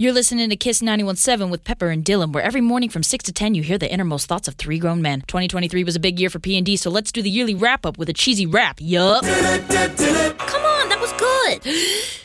You're listening to Kiss 917 with Pepper and Dylan, where every morning from 6 to 10 you hear the innermost thoughts of three grown men. 2023 was a big year for P&D, so let's do the yearly wrap-up with a cheesy rap. Yup. Come on, that was good.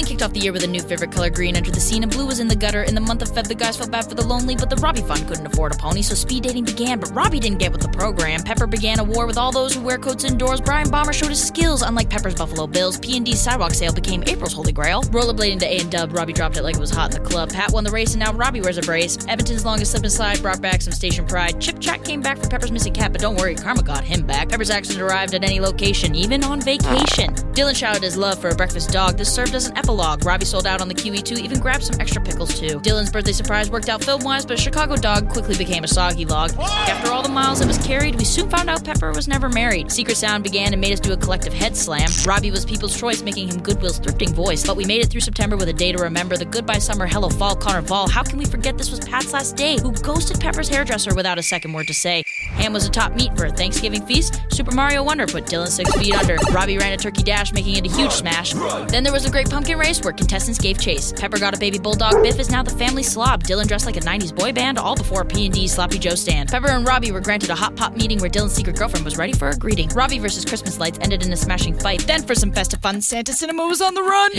Dylan kicked off the year with a new favorite color green, entered the scene, and blue was in the gutter. In the month of Feb, the guys felt bad for the lonely, but the Robbie Fund couldn't afford a pony, so speed dating began. But Robbie didn't get with the program. Pepper began a war with all those who wear coats indoors. Brian Bomber showed his skills, unlike Pepper's Buffalo Bills. P&D's sidewalk sale became April's holy grail. Rollerblading to A and Dub, Robbie dropped it like it was hot in the club. Pat won the race, and now Robbie wears a brace. Edmonton's longest slip and slide brought back some station pride. Chip Chat came back for Pepper's missing cat, but don't worry, Karma got him back. Pepper's accident arrived at any location, even on vacation. Dylan shouted his love for a breakfast dog. This served as an epilogue. Robbie sold out on the QE2, even grabbed some extra pickles too. Dylan's birthday surprise worked out film wise, but a Chicago dog quickly became a soggy log. After all the miles it was carried, we soon found out Pepper was never married. Secret Sound began and made us do a collective head slam. Robbie was people's choice, making him Goodwill's thrifting voice. But we made it through September with a day to remember. The goodbye summer, hello fall, Connor Vol. How can we forget this was Pat's last day? Who ghosted Pepper's hairdresser without a second word to say? Ham was a top meat for a Thanksgiving feast. Super Mario Wonder put Dylan six feet under. Robbie ran a turkey dash, making it a huge smash. Then there was a great pumpkin race where contestants gave chase. Pepper got a baby bulldog. Biff is now the family slob. Dylan dressed like a 90s boy band, all before P&D Sloppy Joe stand. Pepper and Robbie were granted a hot pop meeting where Dylan's secret girlfriend was ready for a greeting. Robbie versus Christmas lights ended in a smashing fight. Then for some festive fun, Santa Cinema was on the run.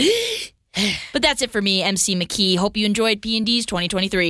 but that's it for me, MC McKee. Hope you enjoyed P&D's 2023.